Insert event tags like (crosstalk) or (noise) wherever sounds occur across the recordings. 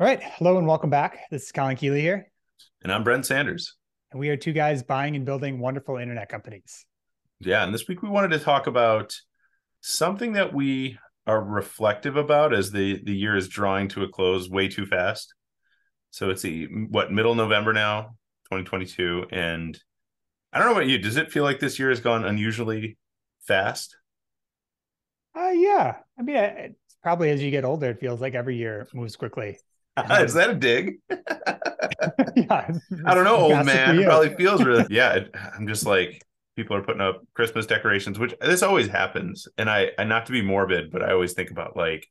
All right. Hello and welcome back. This is Colin Keeley here. And I'm Brent Sanders. And we are two guys buying and building wonderful internet companies. Yeah. And this week we wanted to talk about something that we are reflective about as the, the year is drawing to a close way too fast. So it's the what middle November now, 2022. And I don't know about you. Does it feel like this year has gone unusually fast? Uh, yeah. I mean, it's probably as you get older, it feels like every year moves quickly. (laughs) Is that a dig? (laughs) yeah. I don't know, old man. It probably feels really. (laughs) Yeah, it, I'm just like people are putting up Christmas decorations, which this always happens. And I, I not to be morbid, but I always think about like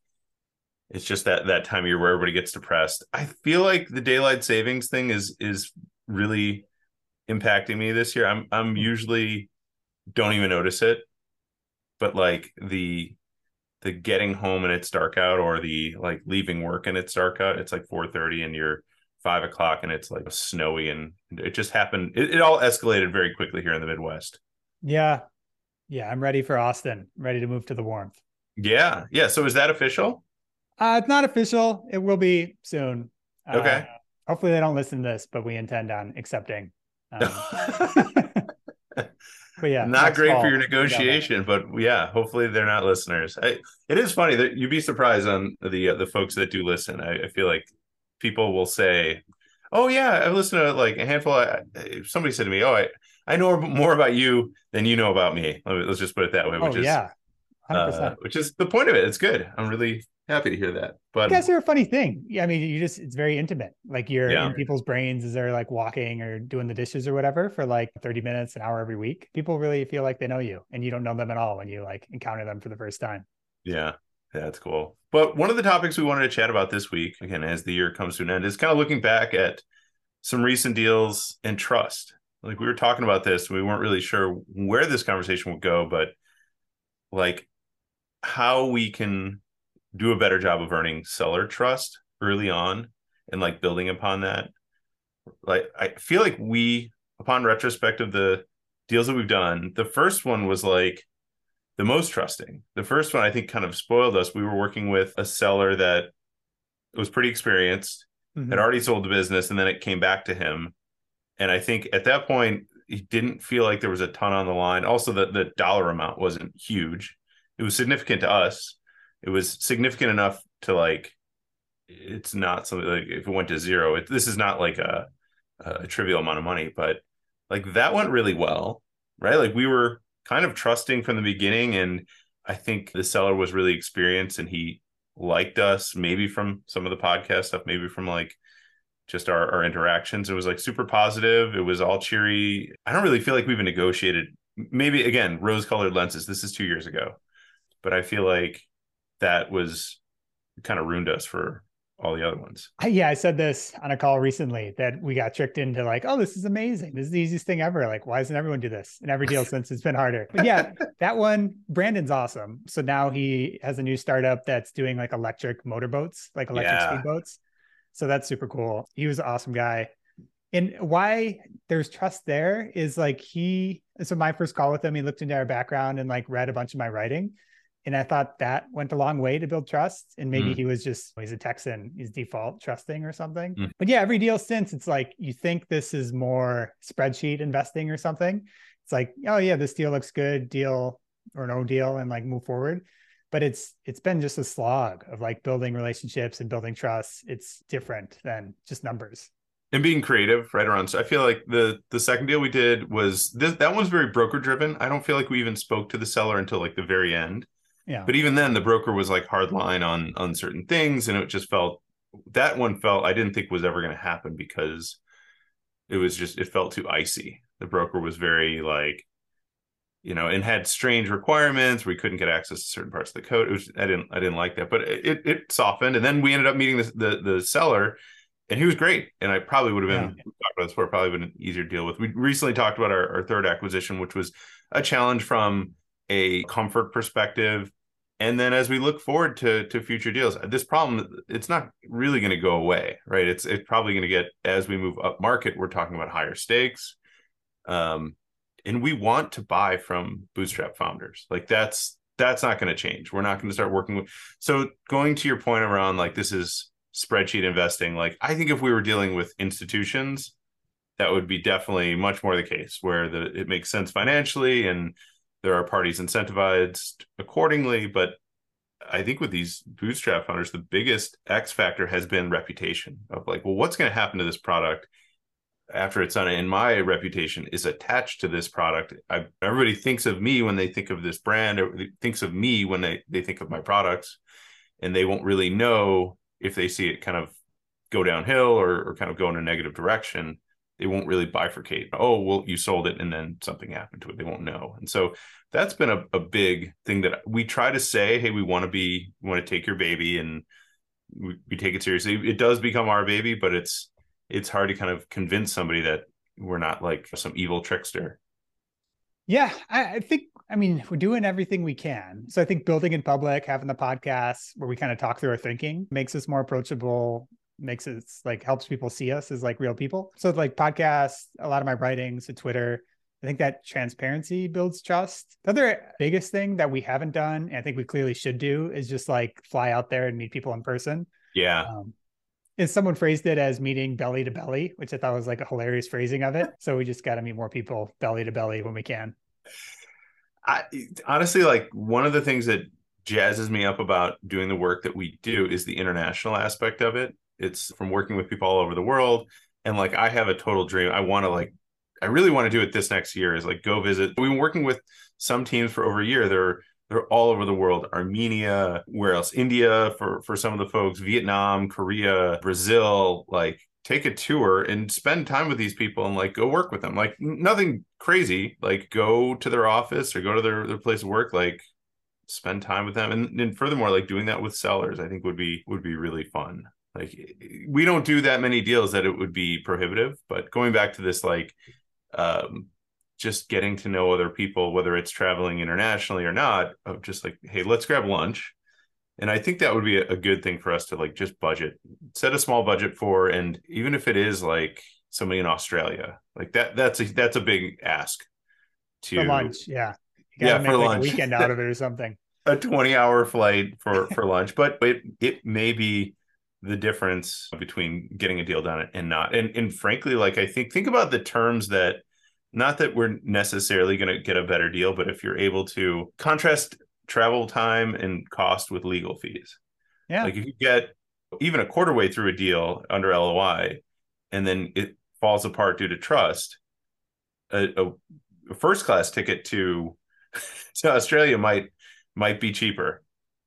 it's just that that time of year where everybody gets depressed. I feel like the daylight savings thing is is really impacting me this year. I'm I'm usually don't even notice it, but like the the getting home and it's dark out or the like leaving work and it's dark out it's like 4.30 and you're five o'clock and it's like snowy and it just happened it, it, all escalated very quickly here in the midwest. Yeah. Yeah i'm ready for austin I'm ready to move to the warmth. Yeah yeah so is that official? Uh it's not official it will be soon. Okay. Uh, hopefully they don't listen to this but we intend on accepting um, (laughs) (laughs) but yeah, not great fall, for your negotiation, but yeah, hopefully they're not listeners. I, it is funny that you'd be surprised on the uh, the folks that do listen. I, I, feel like people will say, "Oh yeah, I've listened to like a handful." Of, somebody said to me, "Oh, I I know more about you than you know about me." Let's just put it that way. Which oh, is yeah, uh, which is the point of it. It's good. I'm really happy to hear that. But guys are a funny thing. Yeah, I mean, you just it's very intimate. Like you're yeah. in people's brains as they're like walking or doing the dishes or whatever for like 30 minutes, an hour every week. People really feel like they know you and you don't know them at all when you like encounter them for the first time. Yeah. That's cool. But one of the topics we wanted to chat about this week, again, as the year comes to an end, is kind of looking back at some recent deals and trust. Like we were talking about this, we weren't really sure where this conversation would go, but like how we can do a better job of earning seller trust early on and like building upon that. Like I feel like we, upon retrospect of the deals that we've done, the first one was like the most trusting. The first one I think kind of spoiled us. We were working with a seller that was pretty experienced, mm-hmm. had already sold the business, and then it came back to him. And I think at that point, he didn't feel like there was a ton on the line. Also, the, the dollar amount wasn't huge. It was significant to us, it was significant enough to like it's not something like if it went to zero it, this is not like a, a trivial amount of money but like that went really well right? Like we were kind of trusting from the beginning and i think the seller was really experienced and he liked us maybe from some of the podcast stuff maybe from like just our, our interactions. It was like super positive. It was all cheery. I don't really feel like we even negotiated. Maybe again rose colored lenses. This is two years ago but i feel like that was kind of ruined us for all the other ones. Yeah, I said this on a call recently that we got tricked into like, oh, this is amazing. This is the easiest thing ever. Like, why doesn't everyone do this? And every deal (laughs) since it's been harder. But yeah, that one, Brandon's awesome. So now he has a new startup that's doing like electric motorboats, like electric yeah. speedboats. So that's super cool. He was an awesome guy. And why there's trust there is like he so my first call with him, he looked into our background and like read a bunch of my writing. And I thought that went a long way to build trust. And maybe mm. he was just, he's a Texan, he's default trusting or something. Mm. But yeah, every deal since it's like you think this is more spreadsheet investing or something. It's like, oh yeah, this deal looks good, deal or no deal, and like move forward. But it's it's been just a slog of like building relationships and building trust. It's different than just numbers and being creative right around so i feel like the the second deal we did was this, that one's very broker driven i don't feel like we even spoke to the seller until like the very end yeah. But even then, the broker was like hard line on on certain things, and it just felt that one felt I didn't think was ever going to happen because it was just it felt too icy. The broker was very like, you know, and had strange requirements we couldn't get access to certain parts of the code. It was I didn't I didn't like that, but it it softened, and then we ended up meeting the the, the seller, and he was great. And I probably would have been yeah. talked about this before, probably been an easier deal with. We recently talked about our, our third acquisition, which was a challenge from a comfort perspective and then as we look forward to to future deals this problem it's not really going to go away right? It's it's probably going to get as we move up market we're talking about higher stakes. Um and we want to buy from bootstrap founders. Like that's that's not going to change. We're not going to start working with so going to your point around like this is spreadsheet investing. Like I think if we were dealing with institutions, that would be definitely much more the case where the it makes sense financially and there are parties incentivized accordingly. But I think with these bootstrap founders, the biggest X factor has been reputation of like, well, what's going to happen to this product after it's done? And my reputation is attached to this product. I, everybody thinks of me when they think of this brand, or thinks of me when they, they think of my products, and they won't really know if they see it kind of go downhill or, or kind of go in a negative direction they won't really bifurcate. Oh, well, you sold it and then something happened to it. They won't know. And so that's been a, a big thing that we try to say, hey, we want to be, we want to take your baby and we, we take it seriously. It does become our baby, but it's it's hard to kind of convince somebody that we're not like some evil trickster. Yeah, I, I think I mean, we're doing everything we can. So I think building in public, having the podcast where we kind of talk through our thinking makes us more approachable makes it like helps people see us as like real people. So like podcasts, a lot of my writings, to Twitter, I think that transparency builds trust. The other biggest thing that we haven't done, and I think we clearly should do, is just like fly out there and meet people in person. Yeah. Um, and someone phrased it as meeting belly to belly, which I thought was like a hilarious phrasing of it. So we just got to meet more people belly to belly when we can. I honestly like one of the things that jazzes me up about doing the work that we do is the international aspect of it it's from working with people all over the world. And like i have a total dream. I want to like i really want to do it this next year is like go visit. We've been working with some teams for over a year. They're they're all over the world. Armenia where else? India for for some of the folks. Vietnam korea brazil. Like take a tour and spend time with these people and like go work with them. Like nothing crazy. Like go to their office or go to their, their place of work. Like spend time with them. And, and furthermore like doing that with sellers i think would be would be really fun like we don't do that many deals that it would be prohibitive but going back to this like um just getting to know other people whether it's traveling internationally or not of just like hey let's grab lunch. And i think that would be a, good thing for us to like just budget set a small budget for and even if it is like somebody in australia like that that's a that's a big ask to for lunch yeah. Yeah for like lunch. a weekend out of it or something. (laughs) A 20 hour flight for for lunch but it it may be the difference between getting a deal done and not. And and frankly, like I think think about the terms that not that we're necessarily going to get a better deal, but if you're able to contrast travel time and cost with legal fees. Yeah. Like if you get even a quarter way through a deal under LOI and then it falls apart due to trust, a, a first class ticket to (laughs) to Australia might might be cheaper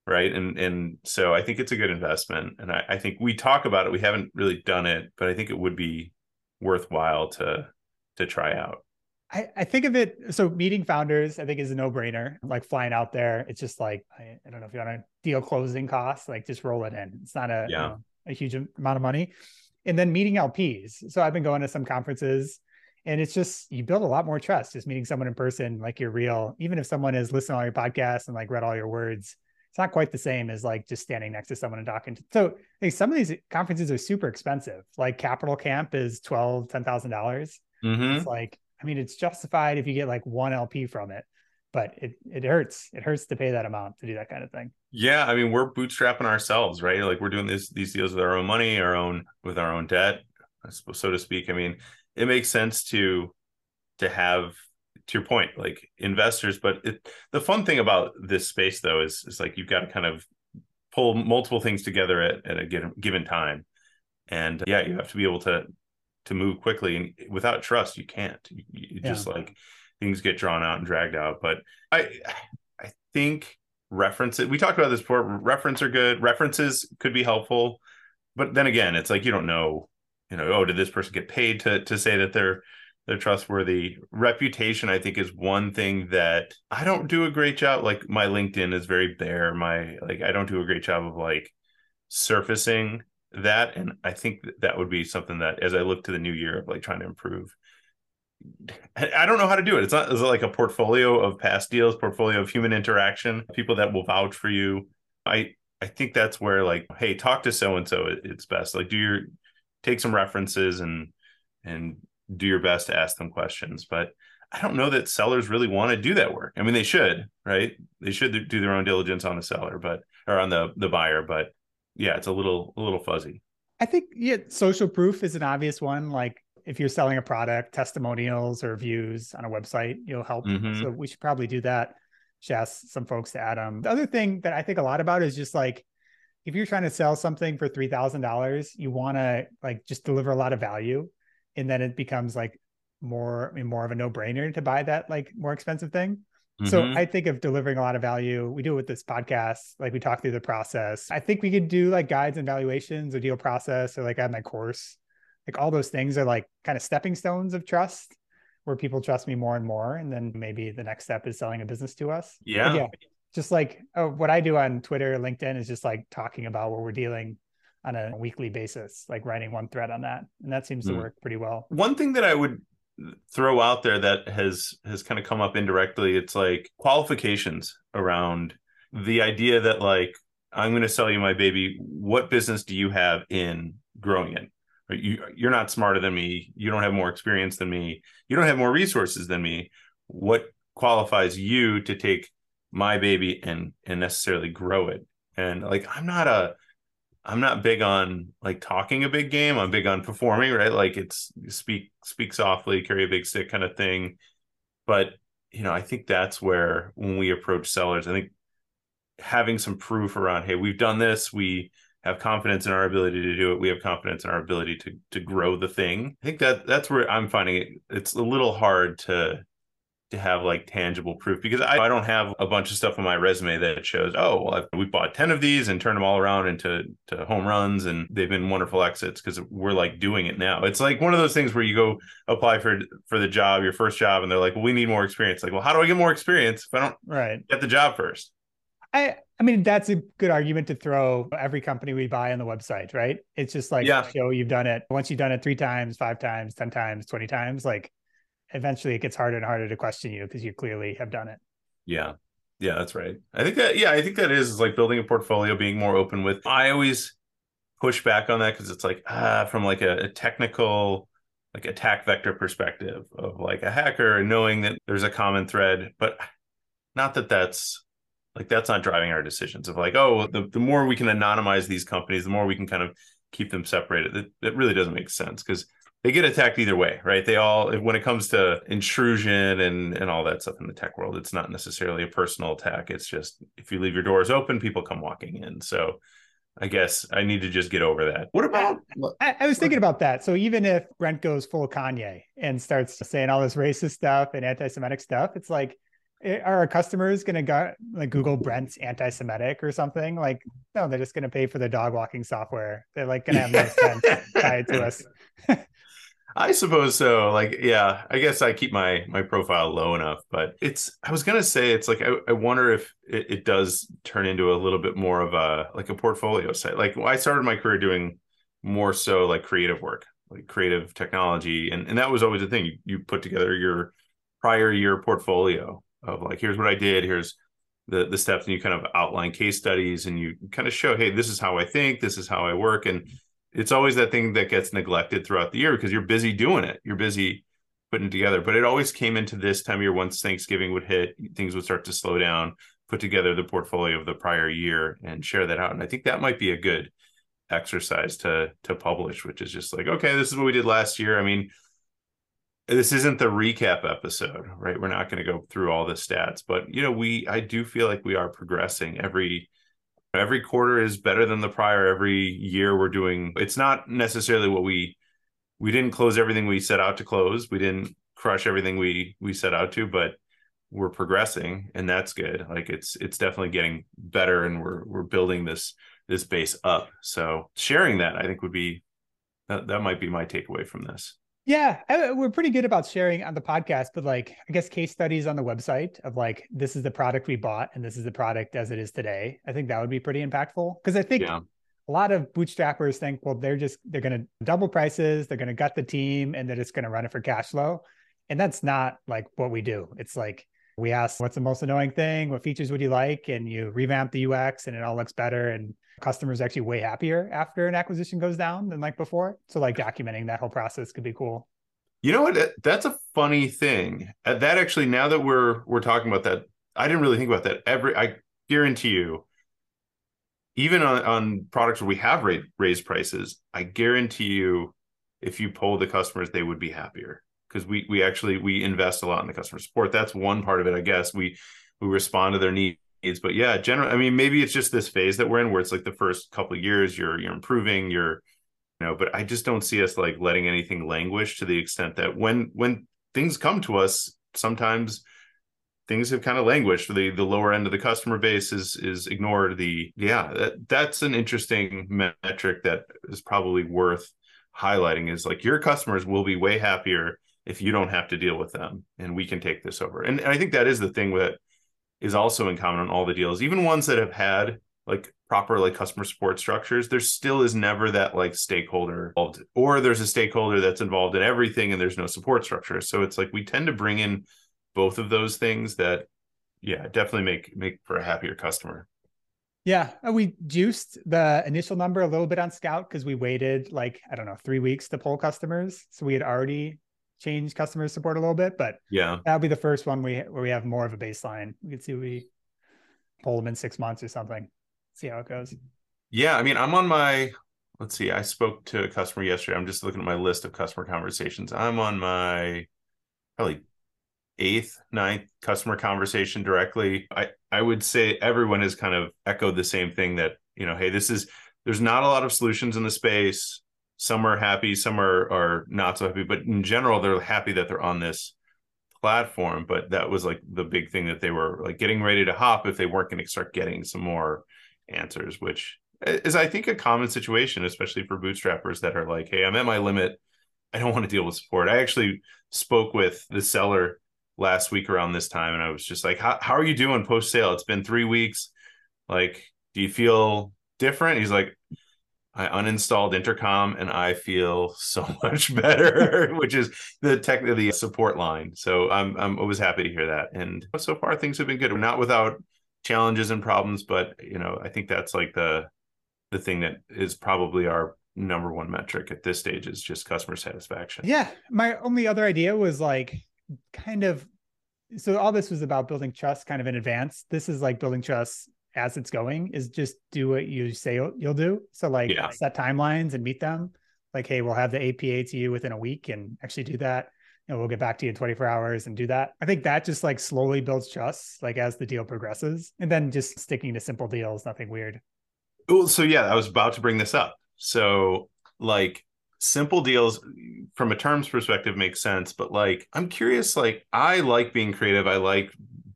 right? And and so i think it's a good investment and I, I, think we talk about it we haven't really done it but i think it would be worthwhile to to try out. I, I think of it so meeting founders i think is a no-brainer like flying out there it's just like i, I don't know if you want to deal closing costs like just roll it in it's not a yeah. you know, a huge amount of money. And then meeting lps so i've been going to some conferences and it's just you build a lot more trust just meeting someone in person like you're real even if someone has listened to all your podcasts and like read all your words it's not quite the same as like just standing next to someone and talking to. So like, some of these conferences are super expensive. Like Capital Camp is twelve, ten thousand dollars. Mm-hmm. It's like I mean, it's justified if you get like one LP from it, but it it hurts. It hurts to pay that amount to do that kind of thing. Yeah, I mean, we're bootstrapping ourselves, right? Like we're doing this these deals with our own money, our own with our own debt, so to speak. I mean, it makes sense to to have to your point, like investors. But it, the fun thing about this space, though, is is like you've got to kind of pull multiple things together at, at a given, given time, and uh, yeah, you have to be able to to move quickly. And without trust, you can't. You, you yeah. just like things get drawn out and dragged out. But I I think references. We talked about this before. Reference are good. References could be helpful, but then again, it's like you don't know. You know, oh, did this person get paid to to say that they're they're trustworthy. Reputation, I think, is one thing that I don't do a great job. Like my LinkedIn is very bare. My like I don't do a great job of like surfacing that, and I think that would be something that as I look to the new year of like trying to improve. I don't know how to do it. It's not it's like a portfolio of past deals, portfolio of human interaction, people that will vouch for you. I I think that's where like, hey, talk to so and so. It's best. Like, do your take some references and and do your best to ask them questions. But I don't know that sellers really want to do that work. I mean, they should, right? They should do their own diligence on the seller, but or on the the buyer. But yeah, it's a little a little fuzzy. I think yeah, social proof is an obvious one. Like if you're selling a product, testimonials or views on a website, you'll help. Mm-hmm. So we should probably do that. Should ask some folks to add them. The other thing that I think a lot about is just like if you're trying to sell something for three thousand dollars, you want to like just deliver a lot of value, and then it becomes like more more of a no brainer to buy that like more expensive thing. Mm-hmm. So I think of delivering a lot of value. We do it with this podcast. Like we talk through the process. I think we could do like guides and valuations or deal process or like I have my course. Like all those things are like kind of stepping stones of trust where people trust me more and more. And then maybe the next step is selling a business to us. Yeah. yeah just like oh, what I do on Twitter, LinkedIn is just like talking about what we're dealing on a weekly basis, like writing one thread on that. And that seems to mm. work pretty well. One thing that I would throw out there that has has kind of come up indirectly it's like qualifications around the idea that like i'm going to sell you my baby what business do you have in growing it you you're not smarter than me you don't have more experience than me you don't have more resources than me what qualifies you to take my baby and and necessarily grow it and like i'm not a I'm not big on like talking a big game. I'm big on performing, right? Like it's speak speak softly, carry a big stick kind of thing. But you know, I think that's where when we approach sellers, I think having some proof around, hey, we've done this, we have confidence in our ability to do it, we have confidence in our ability to to grow the thing. I think that that's where I'm finding it. It's a little hard to to have like tangible proof because I, I don't have a bunch of stuff on my resume that shows, oh, well, I've, we bought 10 of these and turned them all around into to home runs and they've been wonderful exits because we're like doing it now. It's like one of those things where you go apply for for the job, your first job, and they're like, well, we need more experience. Like, well, how do I get more experience if I don't right. get the job first? I I mean that's a good argument to throw every company we buy on the website, right? It's just like yeah. show you've done it. Once you've done it three times, five times, ten times, twenty times, like eventually it gets harder and harder to question you because you clearly have done it. Yeah. Yeah, that's right. I think that yeah, I think that is, is like building a portfolio, being more open with. I always push back on that because it's like ah, from like a, a technical like attack vector perspective of like a hacker and knowing that there's a common thread, but not that that's like that's not driving our decisions of like oh the, the more we can anonymize these companies the more we can kind of keep them separated that, that really doesn't make sense because they get attacked either way, right? They all when it comes to intrusion and and all that stuff in the tech world, it's not necessarily a personal attack. It's just if you leave your doors open, people come walking in. So I guess I need to just get over that. What about? I, I was thinking about that. So even if Brent goes full Kanye and starts saying all this racist stuff and anti-Semitic stuff, it's like, eh, are our customers going to go like Google Brent's anti-Semitic or something? Like, no, they're just going to pay for the dog walking software. They're like going to have no sense (laughs) tied to us. (laughs) I suppose so. Like, yeah, I guess I keep my my profile low enough, but it's. I was gonna say it's like I, I wonder if it, it, does turn into a little bit more of a like a portfolio site. Like I started my career doing more so like creative work, like creative technology, and and that was always the thing. You, you put together your prior year portfolio of like here's what I did, here's the the steps, and you kind of outline case studies, and you kind of show, hey, this is how I think, this is how I work, and it's always that thing that gets neglected throughout the year because you're busy doing it. You're busy putting it together. But it always came into this time of year once Thanksgiving would hit, things would start to slow down, put together the portfolio of the prior year and share that out. And I think that might be a good exercise to to publish, which is just like, okay, this is what we did last year. I mean, this isn't the recap episode, right? We're not going to go through all the stats, but you know, we I do feel like we are progressing every every quarter is better than the prior. Every year we're doing it's not necessarily what we we didn't close everything we set out to close. We didn't crush everything we we set out to but we're progressing and that's good. Like it's it's definitely getting better and we're we're building this this base up. So sharing that i think would be that, that might be my takeaway from this yeah, we're pretty good about sharing on the podcast, but like I guess case studies on the website of like this is the product we bought and this is the product as it is today. I think that would be pretty impactful because I think yeah. a lot of bootstrappers think, well, they're just they're going to double prices, they're going to gut the team, and they're just going to run it for cash flow, and that's not like what we do. It's like we ask what's the most annoying thing, what features would you like, and you revamp the UX, and it all looks better and customers actually way happier after an acquisition goes down than like before. So like documenting that whole process could be cool. You know what? That's a funny thing. Uh, that actually, now that we're we're talking about that, I didn't really think about that. Every I guarantee you, even on, on products where we have raised, raised prices, I guarantee you, if you poll the customers, they would be happier because we we actually we invest a lot in the customer support. That's one part of it, I guess. We we respond to their needs, but yeah, general. I mean, maybe it's just this phase that we're in where it's like the first couple years you're you're improving, you're you know, but I just don't see us like letting anything languish to the extent that when when things come to us, sometimes things have kind of languished. The the lower end of the customer base is is ignored. The yeah, that, that's an interesting metric that is probably worth highlighting. Is like your customers will be way happier if you don't have to deal with them, and we can take this over. And, and I think that is the thing that is also in common on all the deals, even ones that have had like proper like customer support structures there still is never that like stakeholder involved or there's a stakeholder that's involved in everything and there's no support structure. So it's like we tend to bring in both of those things that yeah definitely make make for a happier customer. Yeah we juiced the initial number a little bit on scout because we waited like i don't know three weeks to poll customers. So we had already changed customer support a little bit but yeah. that'll be the first one we where we have more of a baseline. We can see we pull them in six months or something see how it goes. Yeah i mean i'm on my let's see i spoke to a customer yesterday. I'm just looking at my list of customer conversations. I'm on my probably eighth, ninth customer conversation directly, I, I would say everyone has kind of echoed the same thing that, you know, hey, this is, there's not a lot of solutions in the space. Some are happy, some are, are not so happy, but in general, they're happy that they're on this platform. But that was like the big thing that they were like getting ready to hop if they weren't going to start getting some more answers, which is, I think, a common situation, especially for bootstrappers that are like, hey, I'm at my limit. I don't want to deal with support. I actually spoke with the seller last week around this time and I was just like, how, how are you doing post sale? It's been three weeks. Like, do you feel different? He's like, I uninstalled intercom and I feel so (laughs) much better, (laughs) which is the tech the support line. So I'm I'm always happy to hear that. And so far things have been good. Not without challenges and problems, but you know, I think that's like the the thing that is probably our number one metric at this stage is just customer satisfaction. Yeah. My only other idea was like kind of so all this was about building trust kind of in advance. This is like building trust as it's going is just do what you say you'll, you'll do. So like yeah. set timelines and meet them. Like, hey, we'll have the APA to you within a week and actually do that. Know, we'll get back to you in 24 hours and do that. I think that just like slowly builds trust, like as the deal progresses, and then just sticking to simple deals, nothing weird. Well, so yeah, I was about to bring this up. So like simple deals from a terms perspective makes sense but like i'm curious like i like being creative i like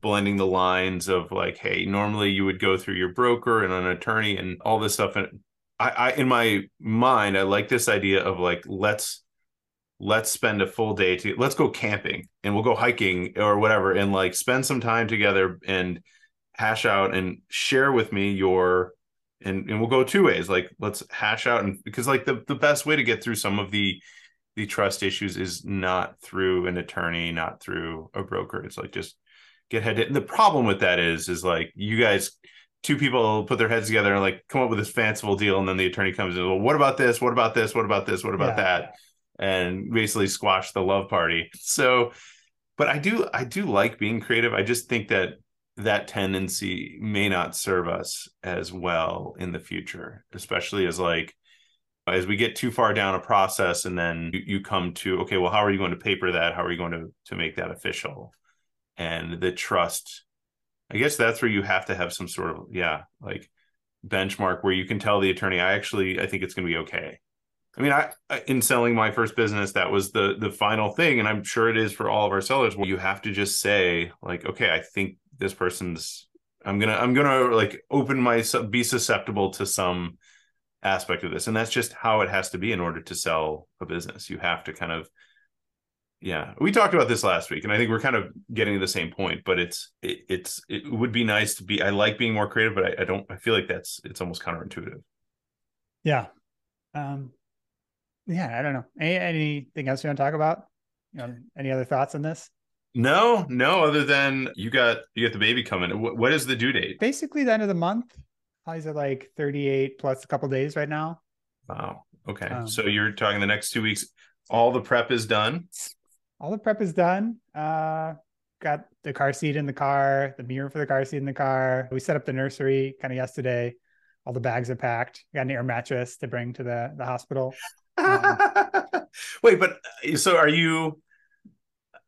blending the lines of like hey normally you would go through your broker and an attorney and all this stuff and i, I in my mind i like this idea of like let's let's spend a full day to let's go camping and we'll go hiking or whatever and like spend some time together and hash out and share with me your and and we'll go two ways like let's hash out and because like the the best way to get through some of the the trust issues is not through an attorney not through a broker. It's like just get head and the problem with that is is like you guys two people put their heads together and like come up with this fanciful deal and then the attorney comes in well what about this? What about this? What about this? What about yeah. that? And basically squash the love party. So but i do i do like being creative. I just think that that tendency may not serve us as well in the future, especially as like as we get too far down a process and then you, you, come to okay well how are you going to paper that? How are you going to to make that official and the trust i guess that's where you have to have some sort of yeah like benchmark where you can tell the attorney i actually i think it's going to be okay. I mean I, in selling my first business that was the the final thing and i'm sure it is for all of our sellers where you have to just say like okay i think this person's i'm gonna i'm gonna like open my be susceptible to some aspect of this. And that's just how it has to be in order to sell a business. You have to kind of yeah we talked about this last week and i think we're kind of getting to the same point but it's it, it's it would be nice to be i like being more creative but I, I don't i feel like that's it's almost counterintuitive yeah um yeah i don't know any, anything else you want to talk about you know any other thoughts on this no, no. Other than you got you got the baby coming. what, what is the due date? Basically, the end of the month. Highs are like thirty eight plus a couple days right now. Wow. Okay. Um, so you're talking the next two weeks. All the prep is done. All the prep is done. Uh, got the car seat in the car, the mirror for the car seat in the car. We set up the nursery kind of yesterday. All the bags are packed. Got an air mattress to bring to the the hospital. (laughs) Wait, but uh, so are you?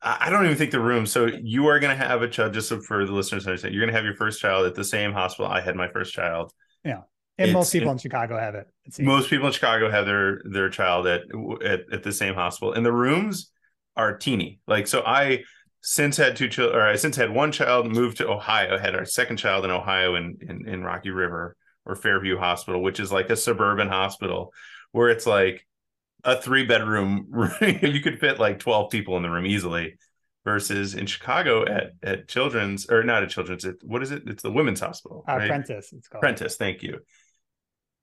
I don't even think the room. So you are going to have a child. Just so for the listeners to understand, you're going to have your first child at the same hospital I had my first child. Yeah, and It's- most people in Chicago have it. it. Most people in Chicago have their their child at at, at the same hospital, and the rooms are teeny. Like so, I since had two children, or I since had one child, moved to Ohio, had our second child in Ohio in, in in Rocky River or Fairview Hospital, which is like a suburban hospital where it's like a three bedroom. (laughs) room. you could fit like twelve people in the room easily. Versus in Chicago at at Children's or not at Children's, it, what is it? It's the Women's Hospital. uh, right? Prentice. It's called. Prentice, thank you.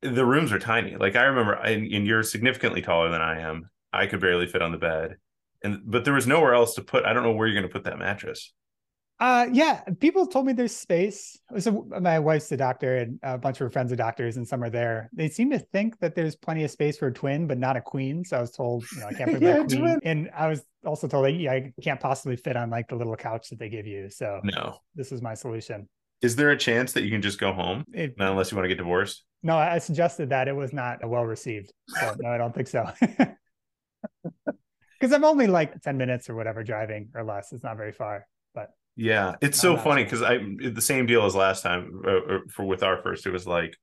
The rooms are tiny. Like I remember, and, and you're significantly taller than I am. I could barely fit on the bed, and but there was nowhere else to put. I don't know where you're going to put that mattress. Uh, yeah, people told me there's space. So my wife's a doctor, and a bunch of her friends are doctors, and some are there. They seem to think that there's plenty of space for a twin, but not a queen. So I was told, you know, I can't (laughs) put Yeah, my queen. twin. And I was also told that yeah, I can't possibly fit on like the little couch that they give you. So No. this is my solution. Is there a chance that you can just go home? It, Not unless you want to get divorced. no, I suggested that it was not well received. So no, I don't think so. (laughs) Because I'm only like 10 minutes or whatever driving or less. It's not very far. But yeah, it's so funny because I the same deal as last time uh, uh, for with our first. It was like,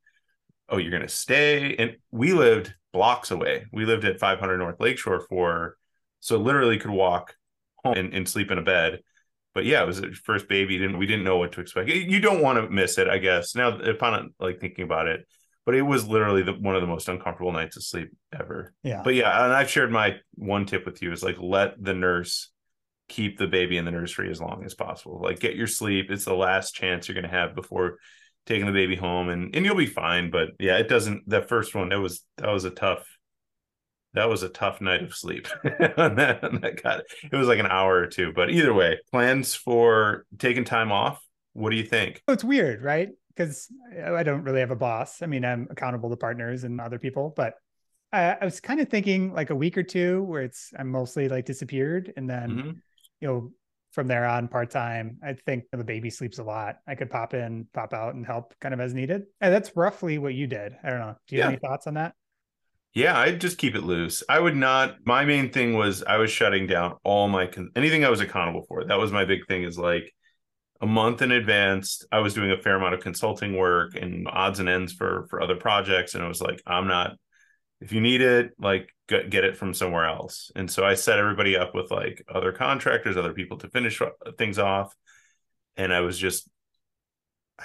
oh, you're gonna stay, and we lived blocks away. We lived at 500 North Lakeshore for, so literally could walk home and, and sleep in a bed. But yeah, it was a first baby. Didn't we didn't know what to expect. You don't want to miss it, I guess. Now, upon like thinking about it, but it was literally the, one of the most uncomfortable nights of sleep ever. Yeah. But yeah, and I've shared my one tip with you is like let the nurse keep the baby in the nursery as long as possible. Like get your sleep. It's the last chance you're gonna have before taking the baby home and, and you'll be fine. But yeah, it doesn't that first one, that was that was a tough that was a tough night of sleep. (laughs) on that, on that got it was like an hour or two. But either way, plans for taking time off. What do you think? So it's weird, right? Because I don't really have a boss. I mean, I'm accountable to partners and other people, but I, I was kind of thinking like a week or two where it's I'm mostly like disappeared, and then Mhm. you know from there on part time. I think the baby sleeps a lot. I could pop in, pop out, and help kind of as needed. And that's roughly what you did. I don't know. Do you have any thoughts on that? Yeah, I'd just keep it loose. I would not. My main thing was I was shutting down all my con- anything I was accountable for. That was my big thing. Is like a month in advance. I was doing a fair amount of consulting work and odds and ends for for other projects, and it was like I'm not. If you need it, like get, get it from somewhere else. And so I set everybody up with like other contractors, other people to finish uh, things off, and I was just.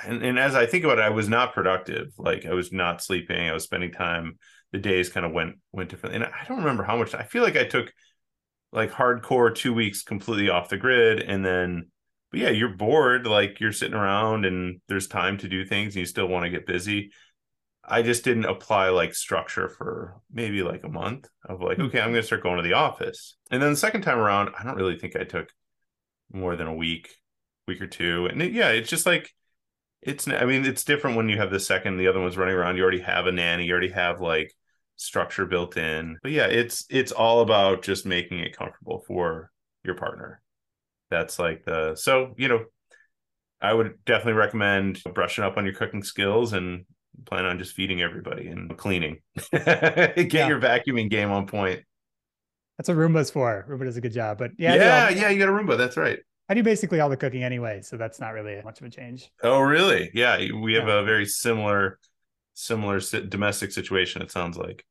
And, and as I think about it, I was not productive. Like I was not sleeping. I was spending time the days kind of went went differently. And I don't remember how much. I feel like I took like hardcore two weeks completely off the grid, and then, but yeah, you're bored. Like you're sitting around, and there's time to do things, and you still want to get busy. I just didn't apply like structure for maybe like a month of like, okay, I'm mm-hmm. going to start going to the office. And then the second time around, I don't really think I took more than a week, week or two. And it, yeah, it's just like it's I mean, it's different when you have the second, the other one's running around. You already have a nanny, you already have like structure built in. But yeah, it's it's all about just making it comfortable for your partner. That's like the so, you know, I would definitely recommend brushing up on your cooking skills and plan on just feeding everybody and cleaning. (laughs) Get Yeah. your vacuuming game on point. That's what Roomba's for. Roomba does a good job, but yeah, Yeah, do, yeah, you got a Roomba. That's right. I do basically all the cooking anyway, so that's not really much of a change. Oh, really? Yeah, we have Yeah. a very similar, similar domestic situation. It sounds like.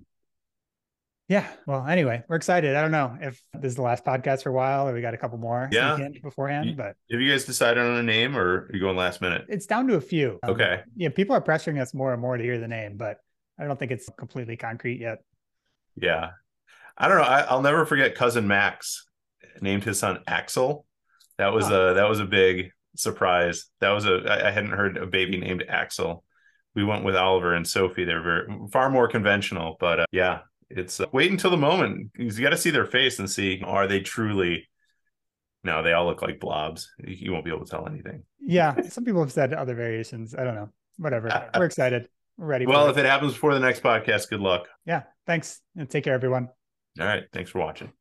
Yeah. Well, anyway, we're excited. I don't know if this is the last podcast for a while or we got a couple more Yeah. beforehand, but Have you guys decided on a name, or are you going last minute? it's down to a few. Um, Okay. Yeah, people are pressuring us more and more to hear the name, but I don't think it's completely concrete yet. Yeah, I don't know. I, I'll never forget cousin Max named his son Axel. That was a that was a big surprise. That was a I, I hadn't heard a baby named Axel. We went with Oliver and Sophie. They're very far more conventional, but uh, yeah, it's uh, wait until the moment. You got to see their face and see are they truly. No, they all look like blobs. You, won't be able to tell anything. Yeah, some people have said other variations. I don't know. Whatever. (laughs) We're excited. We're ready. Well, if it happens before the next podcast, good luck. yeah, thanks and take care, everyone. All right, thanks for watching.